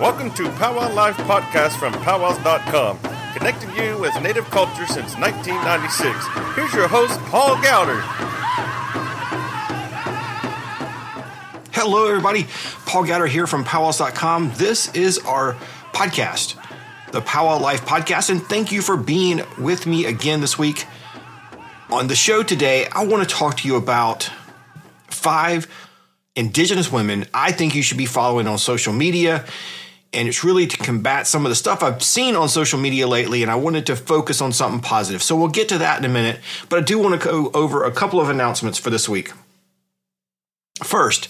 Welcome to Powwow Life Podcast from powwows.com, connecting you with Native culture since 1996. Here's your host, Paul Gowder. Hello, everybody. Paul Gowder here from powwows.com. This is our podcast, the Powwow Life Podcast, and thank you for being with me again this week. On the show today, I want to talk to you about five indigenous women I think you should be following on social media and it's really to combat some of the stuff I've seen on social media lately, and I wanted to focus on something positive. So we'll get to that in a minute, but I do want to go over a couple of announcements for this week. First,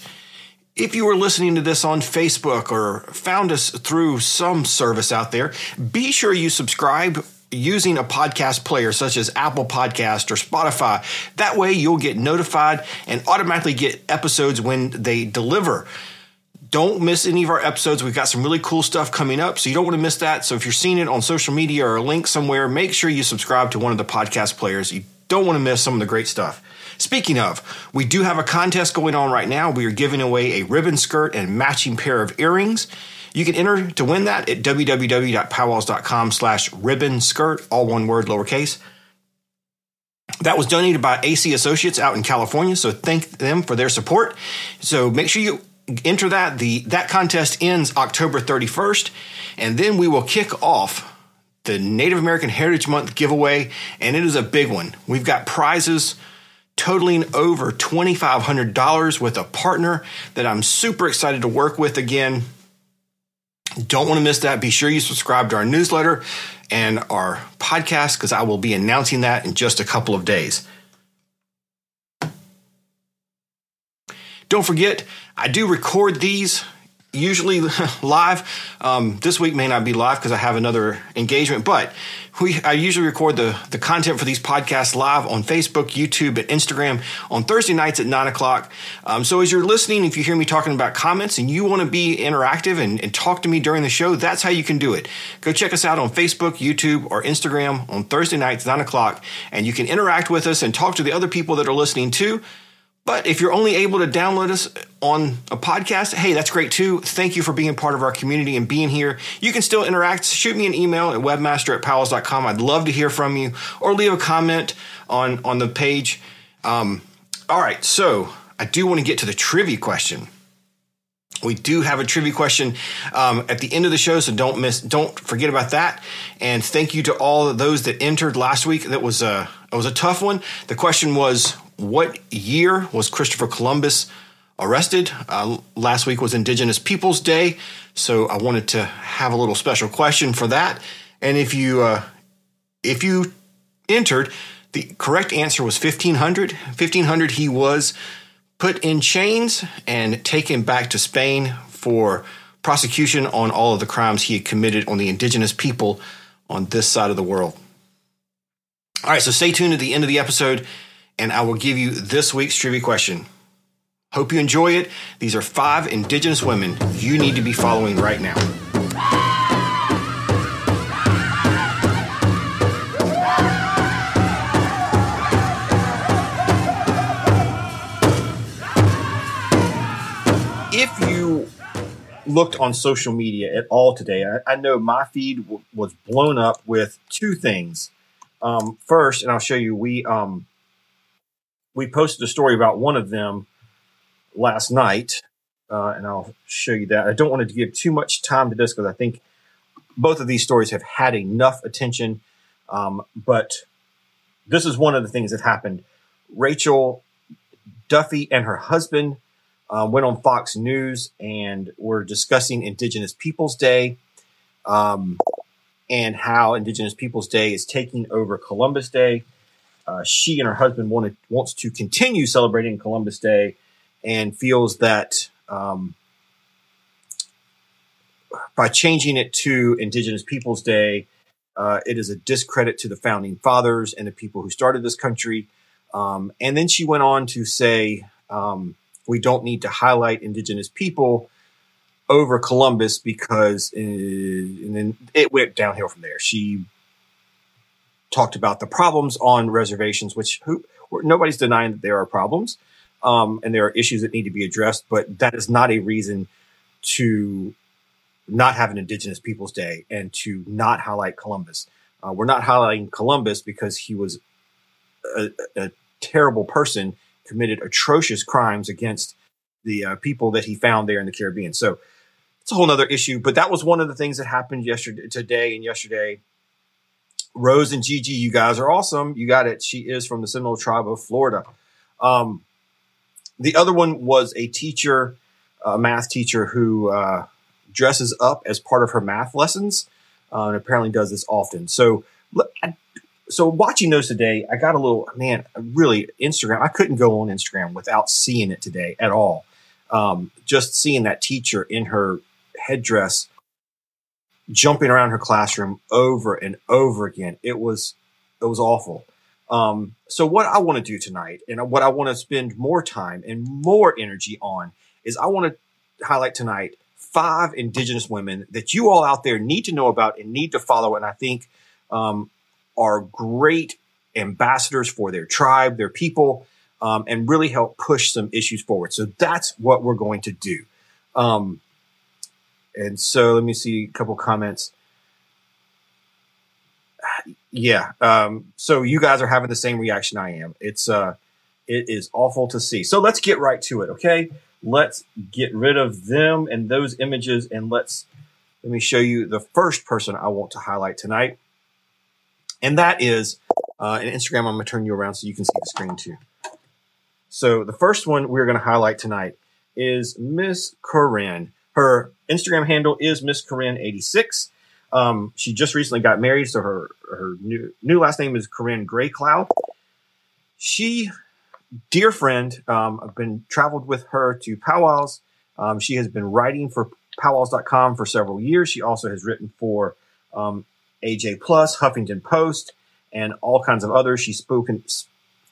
if you were listening to this on Facebook or found us through some service out there, be sure you subscribe using a podcast player such as Apple Podcast or Spotify. That way you'll get notified and automatically get episodes when they deliver. Don't miss any of our episodes. We've got some really cool stuff coming up, so you don't want to miss that. So if you're seeing it on social media or a link somewhere, make sure you subscribe to one of the podcast players. You don't want to miss some of the great stuff. Speaking of, we do have a contest going on right now. We are giving away a ribbon skirt and matching pair of earrings. You can enter to win that at www.powwows.com slash ribbon skirt, all one word, lowercase. That was donated by AC Associates out in California, so thank them for their support. So make sure you enter that. The that contest ends October 31st, and then we will kick off the Native American Heritage Month giveaway, and it is a big one. We've got prizes totaling over $2,500 with a partner that I'm super excited to work with again. Don't want to miss that. Be sure you subscribe to our newsletter and our podcast because I will be announcing that in just a couple of days. Don't forget, I do record these usually live. Um, this week may not be live because I have another engagement, but we I usually record the the content for these podcasts live on Facebook, YouTube, and Instagram on Thursday nights at nine o'clock. Um, so as you're listening, if you hear me talking about comments and you want to be interactive and, and talk to me during the show, that's how you can do it. Go check us out on Facebook, YouTube, or Instagram on Thursday nights nine o'clock, and you can interact with us and talk to the other people that are listening too. But if you're only able to download us on a podcast, hey, that's great too. Thank you for being part of our community and being here. You can still interact. Shoot me an email at webmaster at powwows.com. I'd love to hear from you or leave a comment on, on the page. Um, all right, so I do want to get to the trivia question. We do have a trivia question um, at the end of the show, so don't miss, don't forget about that. And thank you to all those that entered last week. That was a it was a tough one. The question was, what year was Christopher Columbus arrested? Uh, last week was Indigenous Peoples Day, so I wanted to have a little special question for that. And if you uh, if you entered, the correct answer was 1500. 1500, he was put in chains and taken back to Spain for prosecution on all of the crimes he had committed on the indigenous people on this side of the world. All right, so stay tuned at the end of the episode and I will give you this week's trivia question. Hope you enjoy it. These are five indigenous women you need to be following right now. If you looked on social media at all today, I, I know my feed w- was blown up with two things. Um, first, and I'll show you, we um, we posted a story about one of them last night, uh, and I'll show you that. I don't want to give too much time to this because I think both of these stories have had enough attention. Um, but this is one of the things that happened. Rachel Duffy and her husband uh, went on Fox News and were discussing Indigenous Peoples Day um, and how Indigenous Peoples Day is taking over Columbus Day. Uh, she and her husband wanted wants to continue celebrating Columbus Day, and feels that um, by changing it to Indigenous Peoples Day, uh, it is a discredit to the founding fathers and the people who started this country. Um, and then she went on to say, um, we don't need to highlight Indigenous people over Columbus because, uh, and then it went downhill from there. She talked about the problems on reservations, which who, nobody's denying that there are problems um, and there are issues that need to be addressed, but that is not a reason to not have an Indigenous Peoples Day and to not highlight Columbus. Uh, we're not highlighting Columbus because he was a, a terrible person, committed atrocious crimes against the uh, people that he found there in the Caribbean. So it's a whole other issue. But that was one of the things that happened yesterday, today, and yesterday. Rose and Gigi, you guys are awesome. You got it. She is from the Seminole tribe of Florida. Um, the other one was a teacher, a math teacher who uh, dresses up as part of her math lessons, uh, and apparently does this often. So, so watching those today, I got a little man. Really, Instagram. I couldn't go on Instagram without seeing it today at all. Um, just seeing that teacher in her headdress jumping around her classroom over and over again. It was it was awful. Um, so what I want to do tonight, and what I want to spend more time and more energy on, is I want to highlight tonight five Indigenous women that you all out there need to know about and need to follow, and I think um, are great ambassadors for their tribe, their people, um, and really help push some issues forward. So that's what we're going to do. Um, and so let me see a couple comments. Yeah. Um, so you guys are having the same reaction I am. It's uh, it is awful to see. So let's get right to it. Okay. Let's get rid of them and those images, and let's let me show you the first person I want to highlight tonight, and that is uh, an Instagram. I'm to turn you around so you can see the screen too. So the first one we're going to highlight tonight is Miss Corinne. Her Instagram handle is Miss Corinne86. Um, she just recently got married, so her her new new last name is Corinne Grey Cloud. She, dear friend, um, I've been traveled with her to powwows. Um, she has been writing for powwows.com for several years. She also has written for um, AJ Plus, Huffington Post, and all kinds of others. She's spoken.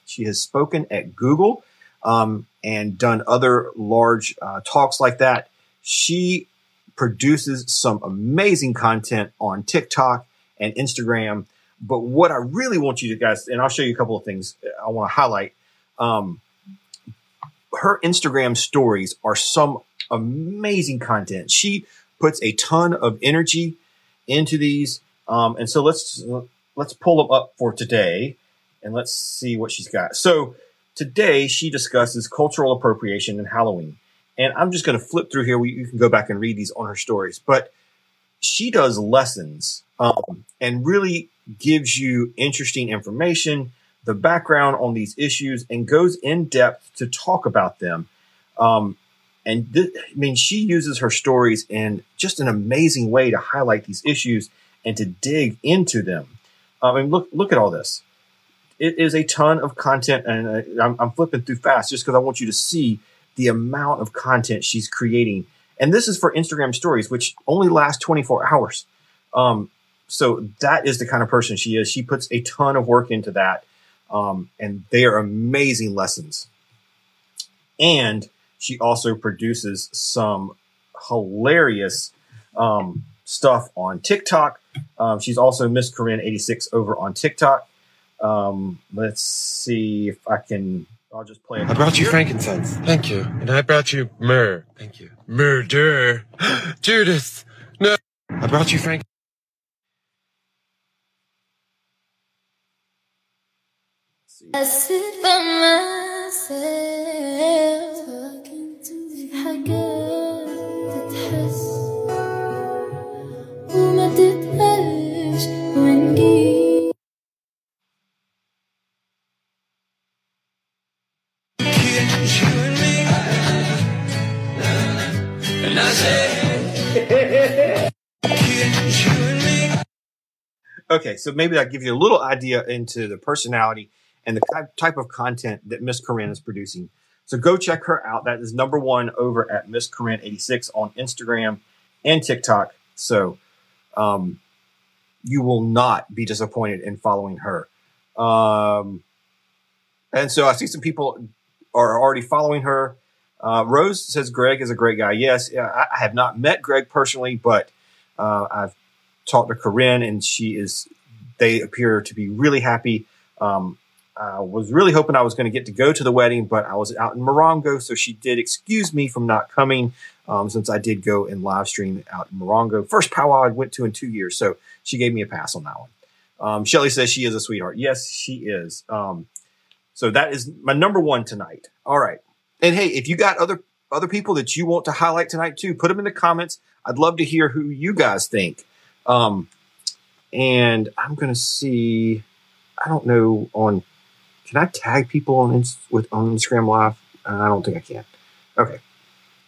She has spoken at Google um, and done other large uh, talks like that. She produces some amazing content on TikTok and Instagram. But what I really want you to guys, and I'll show you a couple of things I want to highlight. Um, her Instagram stories are some amazing content. She puts a ton of energy into these. Um, and so let's let's pull them up for today and let's see what she's got. So today she discusses cultural appropriation and Halloween. And I'm just going to flip through here. We, you can go back and read these on her stories, but she does lessons um, and really gives you interesting information, the background on these issues, and goes in depth to talk about them. Um, and th- I mean, she uses her stories in just an amazing way to highlight these issues and to dig into them. I mean, look look at all this. It is a ton of content, and uh, I'm, I'm flipping through fast just because I want you to see the amount of content she's creating. And this is for Instagram stories, which only last 24 hours. Um, so that is the kind of person she is. She puts a ton of work into that. Um, and they are amazing lessons. And she also produces some hilarious um, stuff on TikTok. Um, she's also Miss Corinne 86 over on TikTok. Um, let's see if I can I'll just play it. I brought you frankincense. Thank you. And I brought you myrrh. Thank you. Murder. Judas. No. I brought you frank. I sit by myself talking to حاجات تتحس وما تتقالش Okay, so maybe that gives you a little idea into the personality and the type- type of content that Miss Corinne is producing. So go check her out. That is number one over at Miss Corinne 86 on Instagram and TikTok. So um, you will not be disappointed in following her. Um, and so I see some people are already following her. Uh, Rose says Greg is a great guy. Yes, I, have not met Greg personally, but uh, I've talked to Corinne, and she is. They appear to be really happy. Um, I was really hoping I was going to get to go to the wedding, but I was out in Morongo, so she did excuse me from not coming um, since I did go and live stream out in Morongo. First powwow I went to in two years, so she gave me a pass on that one. Um, Shelly says she is a sweetheart. Yes, she is. Um, so that is my number one tonight. All right. And hey, if you got other other people that you want to highlight tonight too, put them in the comments. I'd love to hear who you guys think. Um, and I'm gonna see. I don't know on. Can I tag people on with on Instagram Live? Uh, I don't think I can. Okay,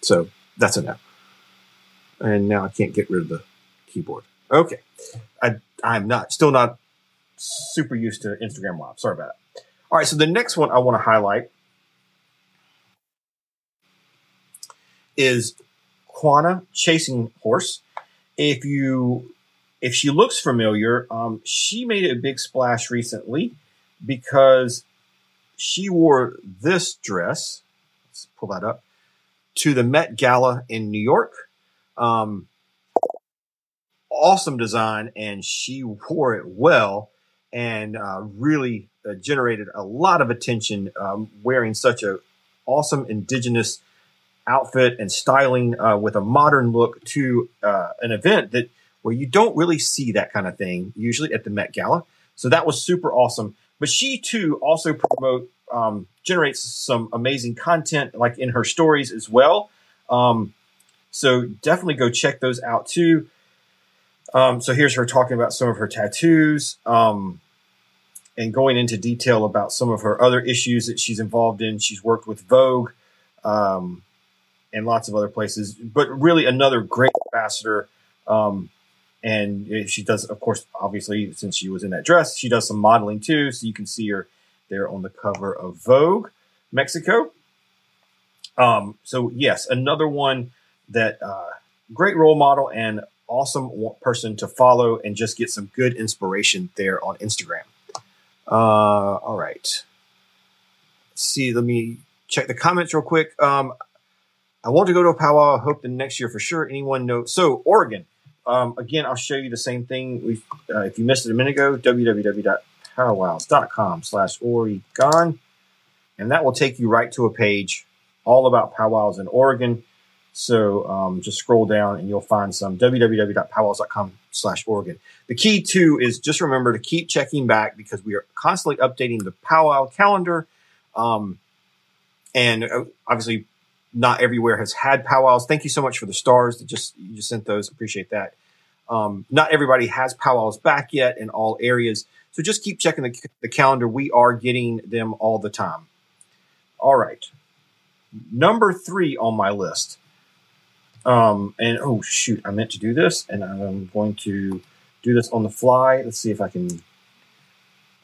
so that's a no. And now I can't get rid of the keyboard. Okay, I I'm not still not super used to Instagram Live. Sorry about that. All right, so the next one I want to highlight is Quana Chasing Horse. If you if she looks familiar, um, she made a big splash recently because she wore this dress. Let's pull that up to the Met Gala in New York. Um, awesome design, and she wore it well and uh, really uh, generated a lot of attention um, wearing such a awesome indigenous outfit and styling uh, with a modern look to uh, an event that where you don't really see that kind of thing usually at the Met Gala. So that was super awesome. But she too also promote um, generates some amazing content like in her stories as well. Um, so definitely go check those out too. Um, so here's her talking about some of her tattoos um, and going into detail about some of her other issues that she's involved in. She's worked with Vogue um, and lots of other places, but really another great ambassador. Um, and she does, of course, obviously, since she was in that dress, she does some modeling too. So you can see her there on the cover of Vogue Mexico. Um, so yes, another one that uh, great role model and awesome person to follow and just get some good inspiration there on Instagram. Uh, all right. Let's see, let me check the comments real quick. Um, I want to go to a powwow. I hope the next year for sure. Anyone know? So Oregon. Um, again, I'll show you the same thing. Uh, if you missed it a minute ago, www.powwows.com slash Oregon. And that will take you right to a page all about powwows in Oregon. So um, just scroll down and you'll find some www.powwows.com slash Oregon. The key too is just remember to keep checking back because we are constantly updating the powwow calendar. Um, and uh, obviously not everywhere has had powwows. Thank you so much for the stars that just you just sent those. Appreciate that. Um, not everybody has powwows back yet in all areas, so just keep checking the, the calendar. We are getting them all the time. All right, number three on my list. Um, and oh shoot, I meant to do this, and I'm going to do this on the fly. Let's see if I can.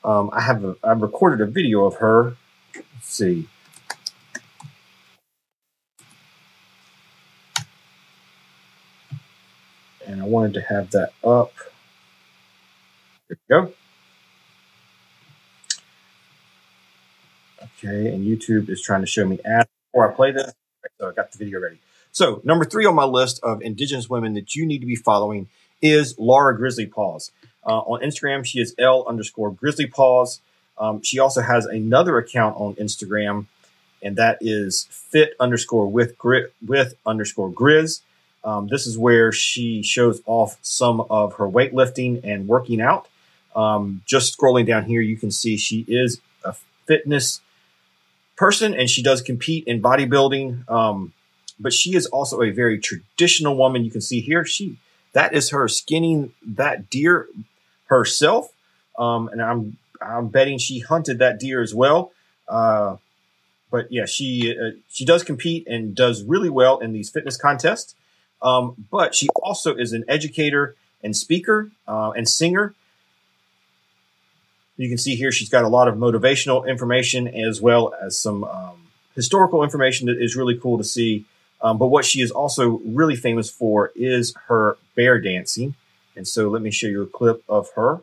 Um, I have a, I've recorded a video of her. Let's see. and I wanted to have that up. There we go. Okay, and YouTube is trying to show me ads before I play this. So I got the video ready. So number three on my list of Indigenous women that you need to be following is Laura Grizzlypaws. Uh, on Instagram, she is L underscore Grizzlypaws. Um, she also has another account on Instagram, and that is fit underscore with grit with underscore grizz. Um, this is where she shows off some of her weightlifting and working out. Um, just scrolling down here, you can see she is a fitness person and she does compete in bodybuilding. Um, but she is also a very traditional woman. You can see here, she that is her skinning that deer herself. Um, and I'm I'm betting she hunted that deer as well. Uh, but yeah, she uh, she does compete and does really well in these fitness contests. Um, but she also is an educator and speaker uh, and singer. You can see here she's got a lot of motivational information as well as some um, historical information that is really cool to see. Um, but what she is also really famous for is her bear dancing. And so let me show you a clip of her.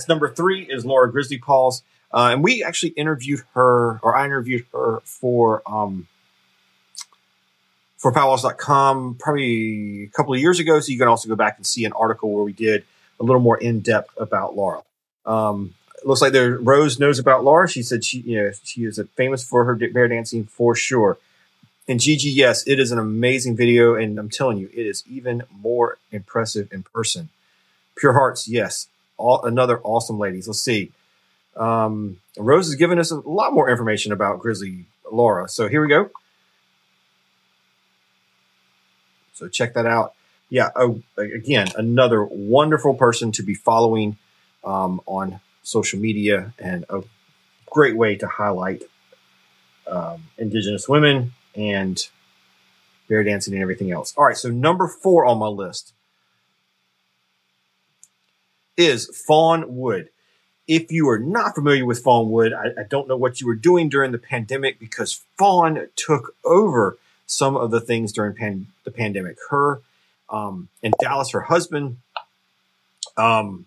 That's number three is Laura Grizzlypaws. Uh, and we actually interviewed her, or I interviewed her for um, for powwows.com probably a couple of years ago. So you can also go back and see an article where we did a little more in depth about Laura. Um, looks like there Rose knows about Laura. She said she you know she is famous for her bear dancing for sure. And Gigi, yes, it is an amazing video, and I'm telling you, it is even more impressive in person. Pure Hearts, yes, all another awesome ladies. Let's see. Um, Rose has given us a lot more information about Grizzly Laura. So here we go. So check that out. Yeah, oh, again, another wonderful person to be following um, on social media and a great way to highlight um, Indigenous women and bear dancing and everything else. All right, so number four on my list is Fawn Wood. If you are not familiar with Fawn Wood, I, I don't know what you were doing during the pandemic because Fawn took over some of the things during pan, the pandemic. Her um, and Dallas, her husband, um,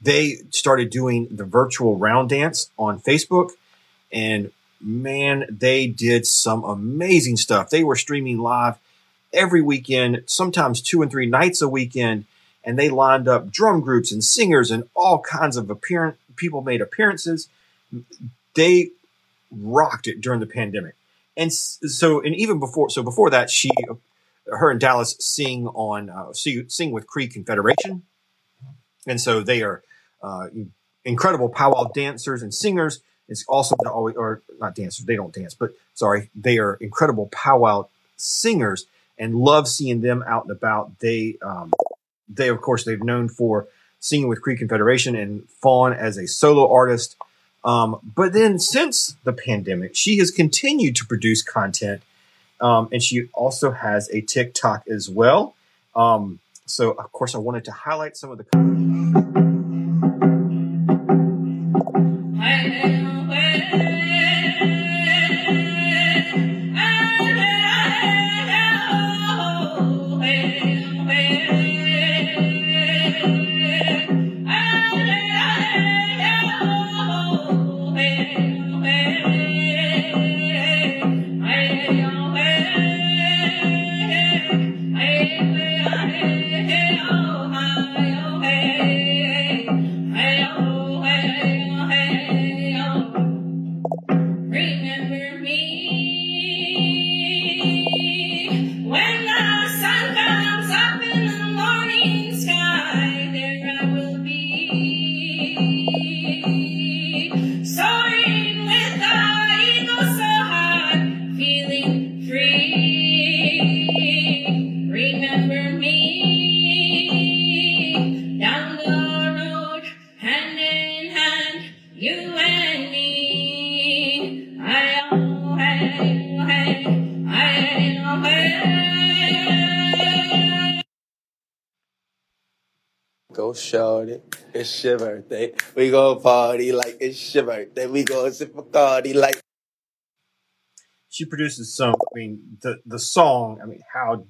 they started doing the virtual round dance on Facebook, and man, they did some amazing stuff. They were streaming live every weekend, sometimes two and three nights a weekend, and they lined up drum groups and singers and all kinds of appearance. People made appearances. They rocked it during the pandemic, and so and even before so before that, she, her and Dallas sing on uh, sing, with Cree Confederation, and so they are uh, incredible powwow dancers and singers. It's also always, or not dancers, they don't dance, but sorry, they are incredible powwow singers and love seeing them out and about. They, um, they of course, they've known for singing with Cree Confederation and Fawn as a solo artist. Um, but then since the pandemic, she has continued to produce content. Um, and she also has a TikTok as well. Um, so, of course, I wanted to highlight some of the. It's your birthday. We go party like it's your birthday. We go sip Bacardi like she produces some. I mean, the the song. I mean, how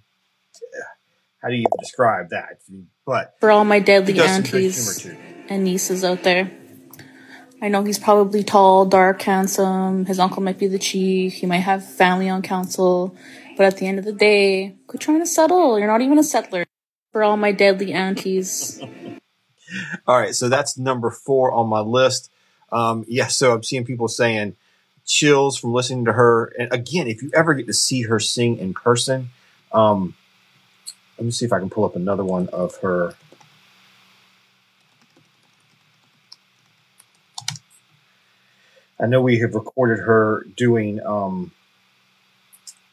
how do you even describe that? But For all my deadly does some good humor aunties and nieces out there. I know he's probably tall, dark, handsome. His uncle might be the chief. He might have family on council. But at the end of the day, quit trying to settle. You're not even a settler. For all my deadly aunties. All right, so that's number four on my list. Um, yeah, so I'm seeing people saying chills from listening to her. And again, if you ever get to see her sing in person, um, let me see if I can pull up another one of her. I know we have recorded her doing um,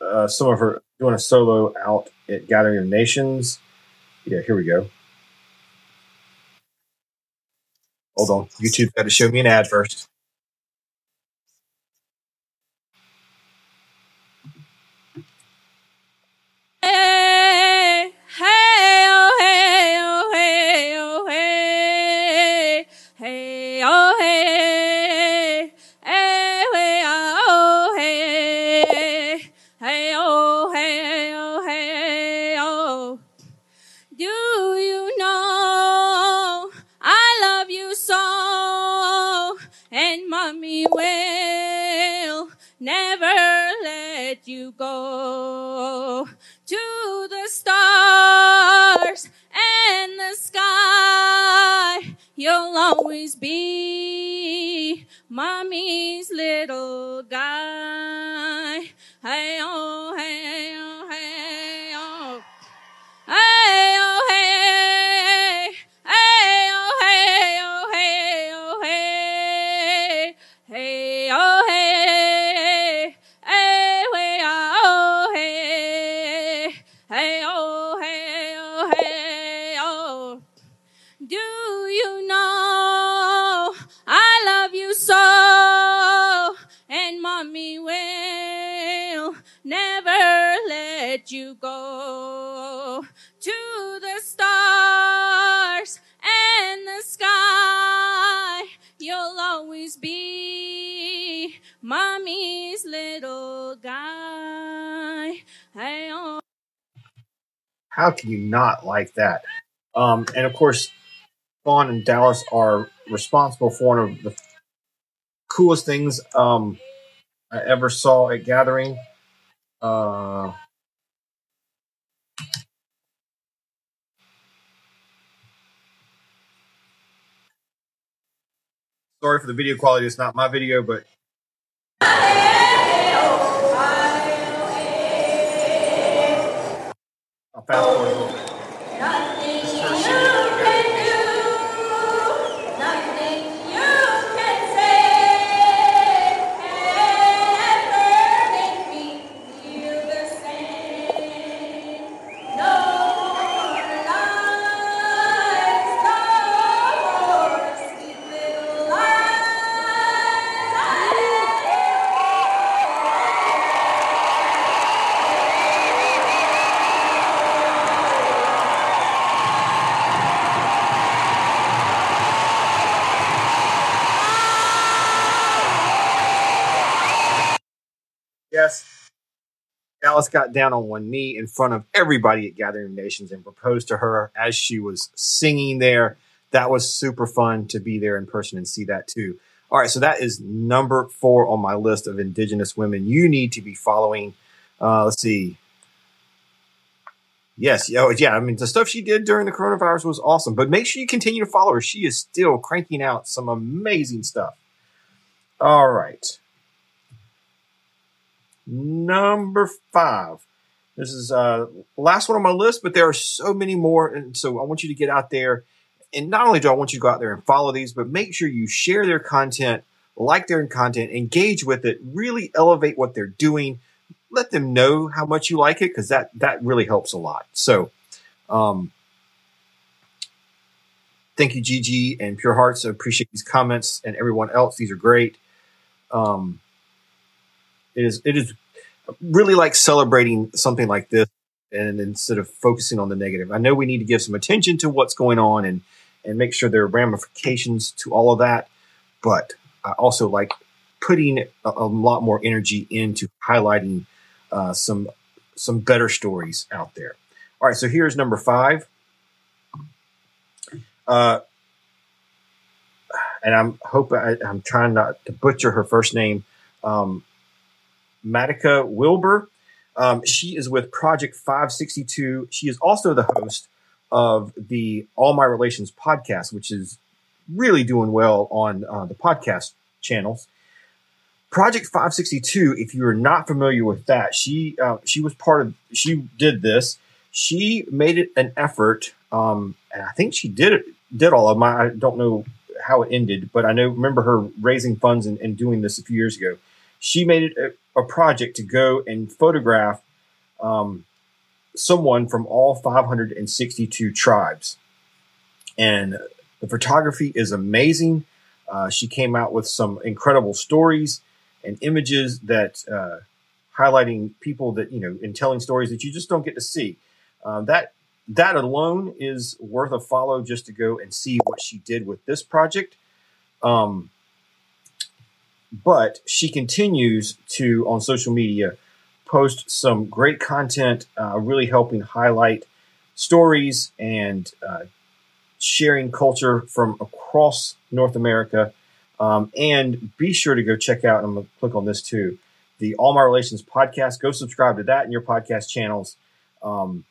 uh, some of her doing a solo out at Gathering of Nations. Yeah, here we go. Hold on, YouTube got to show me an ad first. You go to the stars and the sky. You'll always be How can you not like that? Um, and of course, Fawn and Dallas are responsible for one of the coolest things um, I ever saw at Gathering. Uh, sorry for the video quality. It's not my video, but fast forward Yes, Dallas got down on one knee in front of everybody at Gathering Nations and proposed to her as she was singing there. That was super fun to be there in person and see that too. All right, so that is number four on my list of Indigenous women you need to be following. Uh, let's see. Yes, oh, yeah. I mean, the stuff she did during the coronavirus was awesome. But make sure you continue to follow her. She is still cranking out some amazing stuff. All right. Number five. This is uh last one on my list, but there are so many more, and so I want you to get out there. And not only do I want you to go out there and follow these, but make sure you share their content, like their content, engage with it, really elevate what they're doing. Let them know how much you like it, because that that really helps a lot. So, um, thank you, Gigi and Pure Hearts. I appreciate these comments and everyone else. These are great. Um, it is it is really like celebrating something like this and instead of focusing on the negative. I know we need to give some attention to what's going on and and make sure there are ramifications to all of that, but I also like putting a, a lot more energy into highlighting uh, some some better stories out there. All right, so here's number five. Uh, and I'm hoping I, I'm trying not to butcher her first name. Um, Matika Wilbur. Um, she is with Project 562. She is also the host of the All My Relations podcast, which is really doing well on uh, the podcast channels. Project 562, if you are not familiar with that, she uh, she was part of she did this. She made it an effort, um, and I think she did it did all of my I don't know how it ended, but I know remember her raising funds and, and doing this a few years ago. She made it a, project to go and photograph um, someone from all 562 tribes, and the photography is amazing. Uh, she came out with some incredible stories and images that uh, highlighting people that you know and telling stories that you just don't get to see. Um, that that alone is worth a follow just to go and see what she did with this project. Um, but she continues to on social media post some great content, uh, really helping highlight stories and uh, sharing culture from across North America. Um, and be sure to go check out, I'm going to click on this too, the All My Relations podcast. Go subscribe to that in your podcast channels. Um,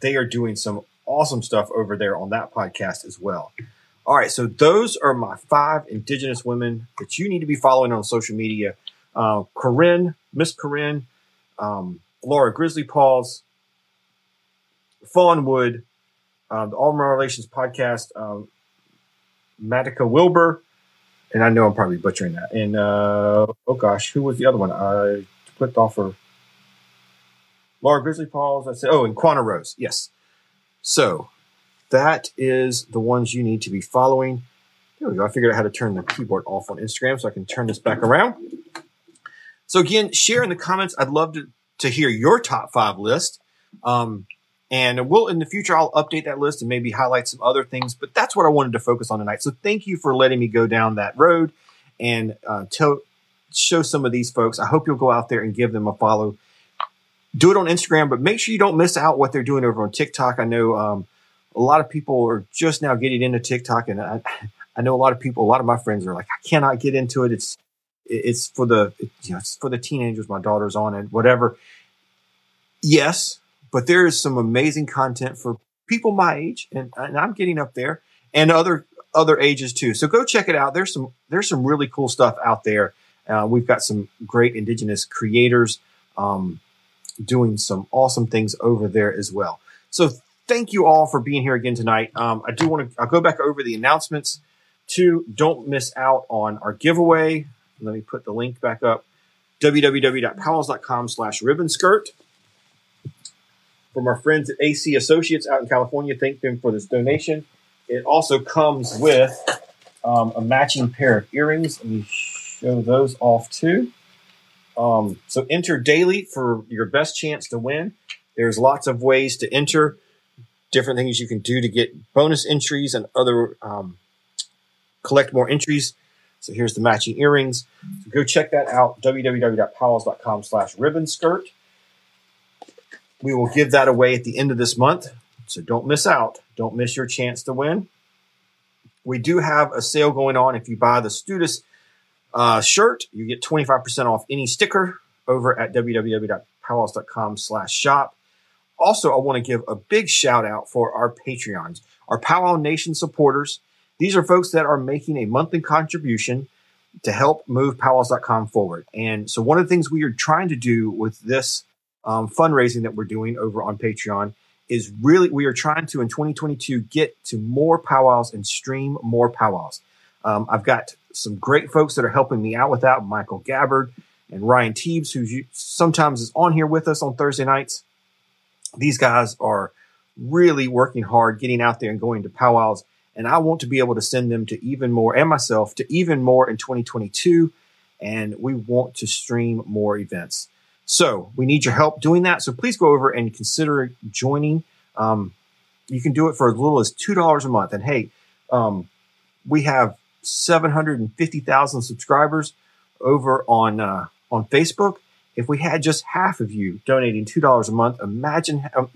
they are doing some awesome stuff over there on that podcast as well. All right, so those are my five Indigenous women that you need to be following on social media. Uh, Corinne, Miss Corinne, um, Laura Grizzlypaws, Fawn Wood, uh, the All My Relations podcast, um, Matika Wilbur, and I know I'm probably butchering that. And uh, oh gosh, who was the other one? I clicked off her. Laura Grizzlypaws. I said, oh, and Quannah Rose. Yes. So that is the ones you need to be following. There we go. I figured out how to turn the keyboard off on Instagram so I can turn this back around. So again, share in the comments. I'd love to, to hear your top five list. Um, and we'll in the future I'll update that list and maybe highlight some other things. But that's what I wanted to focus on tonight. So thank you for letting me go down that road and uh, tell show some of these folks. I hope you'll go out there and give them a follow. Do it on Instagram, but make sure you don't miss out what they're doing over on TikTok. I know um, a lot of people are just now getting into TikTok, and I, I know a lot of people. A lot of my friends are like, I cannot get into it. It's it's for the you know it's for the teenagers. My daughter's on it, whatever. Yes, but there is some amazing content for people my age, and, and I'm getting up there, and other other ages too. So go check it out. There's some there's some really cool stuff out there. Uh, we've got some great indigenous creators um, doing some awesome things over there as well. So thank you all for being here again tonight. Um, I do want to I'll go back over the announcements. Two, don't miss out on our giveaway. Let me put the link back up. www.powwows.com slash ribbon skirt from our friends at AC Associates out in California. Thank them for this donation. It also comes with um, a matching pair of earrings. Let me show those off too. Um, so enter daily for your best chance to win. There's lots of ways to enter, different things you can do to get bonus entries and other um, collect more entries. So here's the matching earrings. So go check that out. www.powwows.com slash ribbon skirt. We will give that away at the end of this month. So don't miss out. Don't miss your chance to win. We do have a sale going on. If you buy the Studis uh, shirt, you get 25% off any sticker over at www.powwows.com slash shop. Also, I want to give a big shout out for our Patreons, our Powwow Nation supporters. These are folks that are making a monthly contribution to help move powwows.com forward. And so one of the things we are trying to do with this um, fundraising that we're doing over on Patreon is really we are trying to in 2022 get to more powwows and stream more powwows. Um, I've got some great folks that are helping me out with that. Michael Gabbard and Ryan Teebs, who sometimes is on here with us on Thursday nights. These guys are really working hard, getting out there and going to powwows. And I want to be able to send them to even more, and myself to even more in 2022. And we want to stream more events. So we need your help doing that. So please go over and consider joining. Um, you can do it for as little as two dollars a month. And hey, um, we have seven hundred and fifty thousand subscribers over on uh, on Facebook. If we had just half of you donating two dollars a month, imagine how,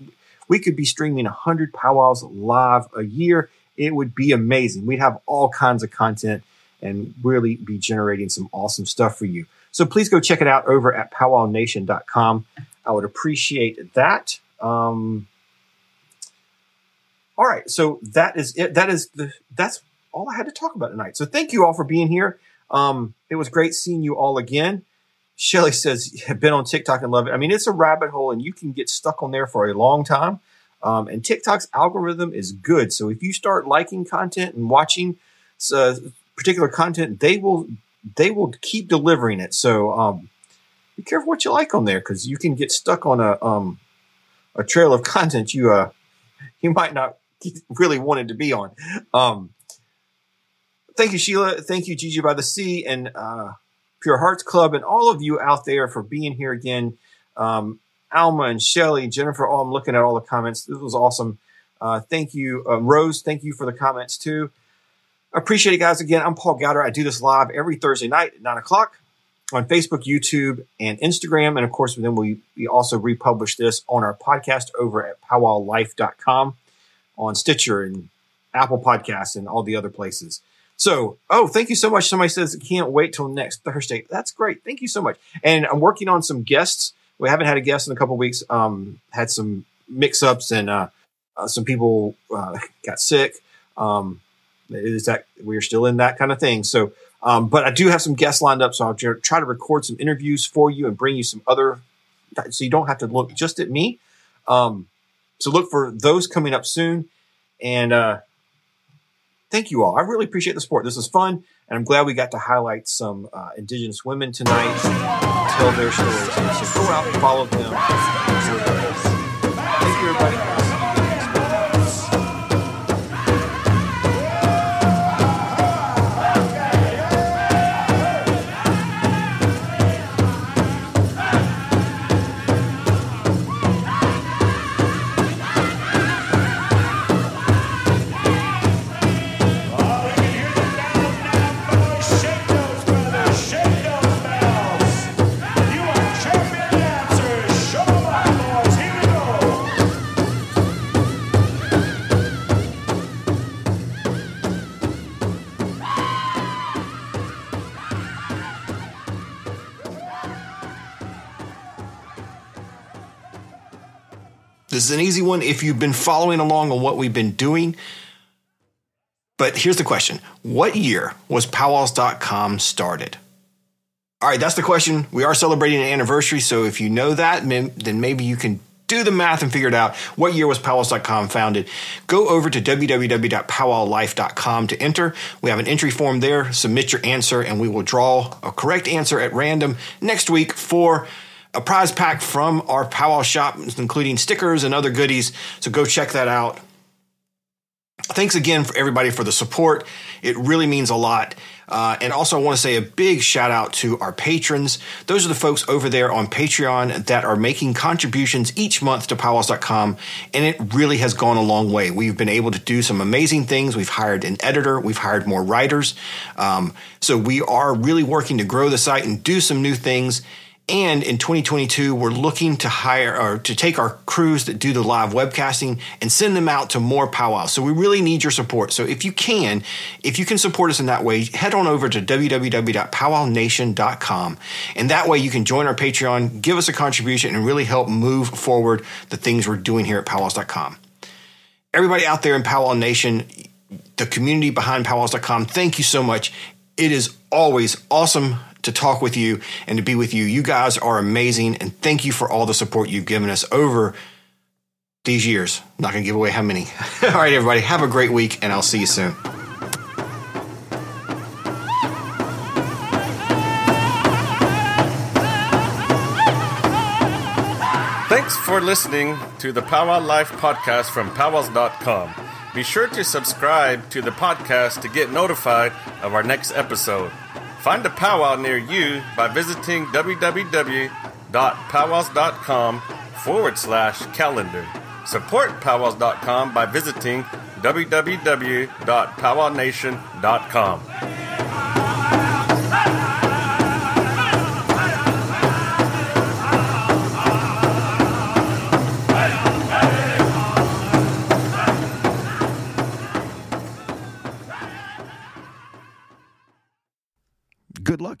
we could be streaming hundred powwows live a year. It would be amazing. We'd have all kinds of content and really be generating some awesome stuff for you. So please go check it out over at powwownation.com. I would appreciate that. Um, all right, so that is it. That is the that's all I had to talk about tonight. So thank you all for being here. Um, it was great seeing you all again. Shelly says, been on TikTok and love it. I mean, it's a rabbit hole and you can get stuck on there for a long time. Um, and TikTok's algorithm is good. So if you start liking content and watching uh, particular content, they will they will keep delivering it. So um, be careful what you like on there because you can get stuck on a um, a trail of content you uh you might not really wanted to be on. Um, thank you, Sheila. Thank you, Gigi by the Sea and uh, Pure Hearts Club, and all of you out there for being here again. Um, Alma and Shelly, Jennifer. Oh, I'm looking at all the comments. This was awesome. Uh, thank you, um, Rose. Thank you for the comments too. Appreciate it, guys. Again, I'm Paul Gowder. I do this live every Thursday night at nine o'clock on Facebook, YouTube, and Instagram. And of course, then we, we also republish this on our podcast over at powwowlife.com on Stitcher and Apple Podcasts and all the other places. So, oh, thank you so much. Somebody says can't wait till next Thursday. That's great. Thank you so much. And I'm working on some guests. We haven't had a guest in a couple weeks. Um, had some mix ups and uh, uh, some people uh, got sick. Um, is that we're still in that kind of thing. So, um, but I do have some guests lined up. So I'll try to record some interviews for you and bring you some other, so you don't have to look just at me. Um, so look for those coming up soon. And uh, thank you all. I really appreciate the support. This is fun, and I'm glad we got to highlight some uh, Indigenous women tonight, tell their stories. So go out and follow them. Thank you, everybody. This is an easy one if you've been following along on what we've been doing. But here's the question What year was powwows.com started? All right, that's the question. We are celebrating an anniversary. So if you know that, then maybe you can do the math and figure it out. What year was powwows.com founded? Go over to www.powwowlife.com to enter. We have an entry form there. Submit your answer, and we will draw a correct answer at random next week for a prize pack from our powwow shop, including stickers and other goodies. So go check that out. Thanks again for everybody for the support. It really means a lot. Uh, and also, I want to say a big shout out to our patrons. Those are the folks over there on Patreon that are making contributions each month to powwows.com. And it really has gone a long way. We've been able to do some amazing things. We've hired an editor, we've hired more writers. Um, so we are really working to grow the site and do some new things. And in 2022, we're looking to hire or to take our crews that do the live webcasting and send them out to more powwows. So we really need your support. So if you can, if you can support us in that way, head on over to www.powwownation.com. And that way you can join our Patreon, give us a contribution, and really help move forward the things we're doing here at powwows.com. Everybody out there in Powwow Nation, the community behind powwows.com, thank you so much. It is always awesome to talk with you and to be with you. You guys are amazing, and thank you for all the support you've given us over these years. Not going to give away how many. all right, everybody, have a great week, and I'll see you soon. Thanks for listening to the Powwow Life podcast from powwows.com. Be sure to subscribe to the podcast to get notified of our next episode. Find a powwow near you by visiting www.powwows.com forward slash calendar. Support powwows.com by visiting www.powwownation.com.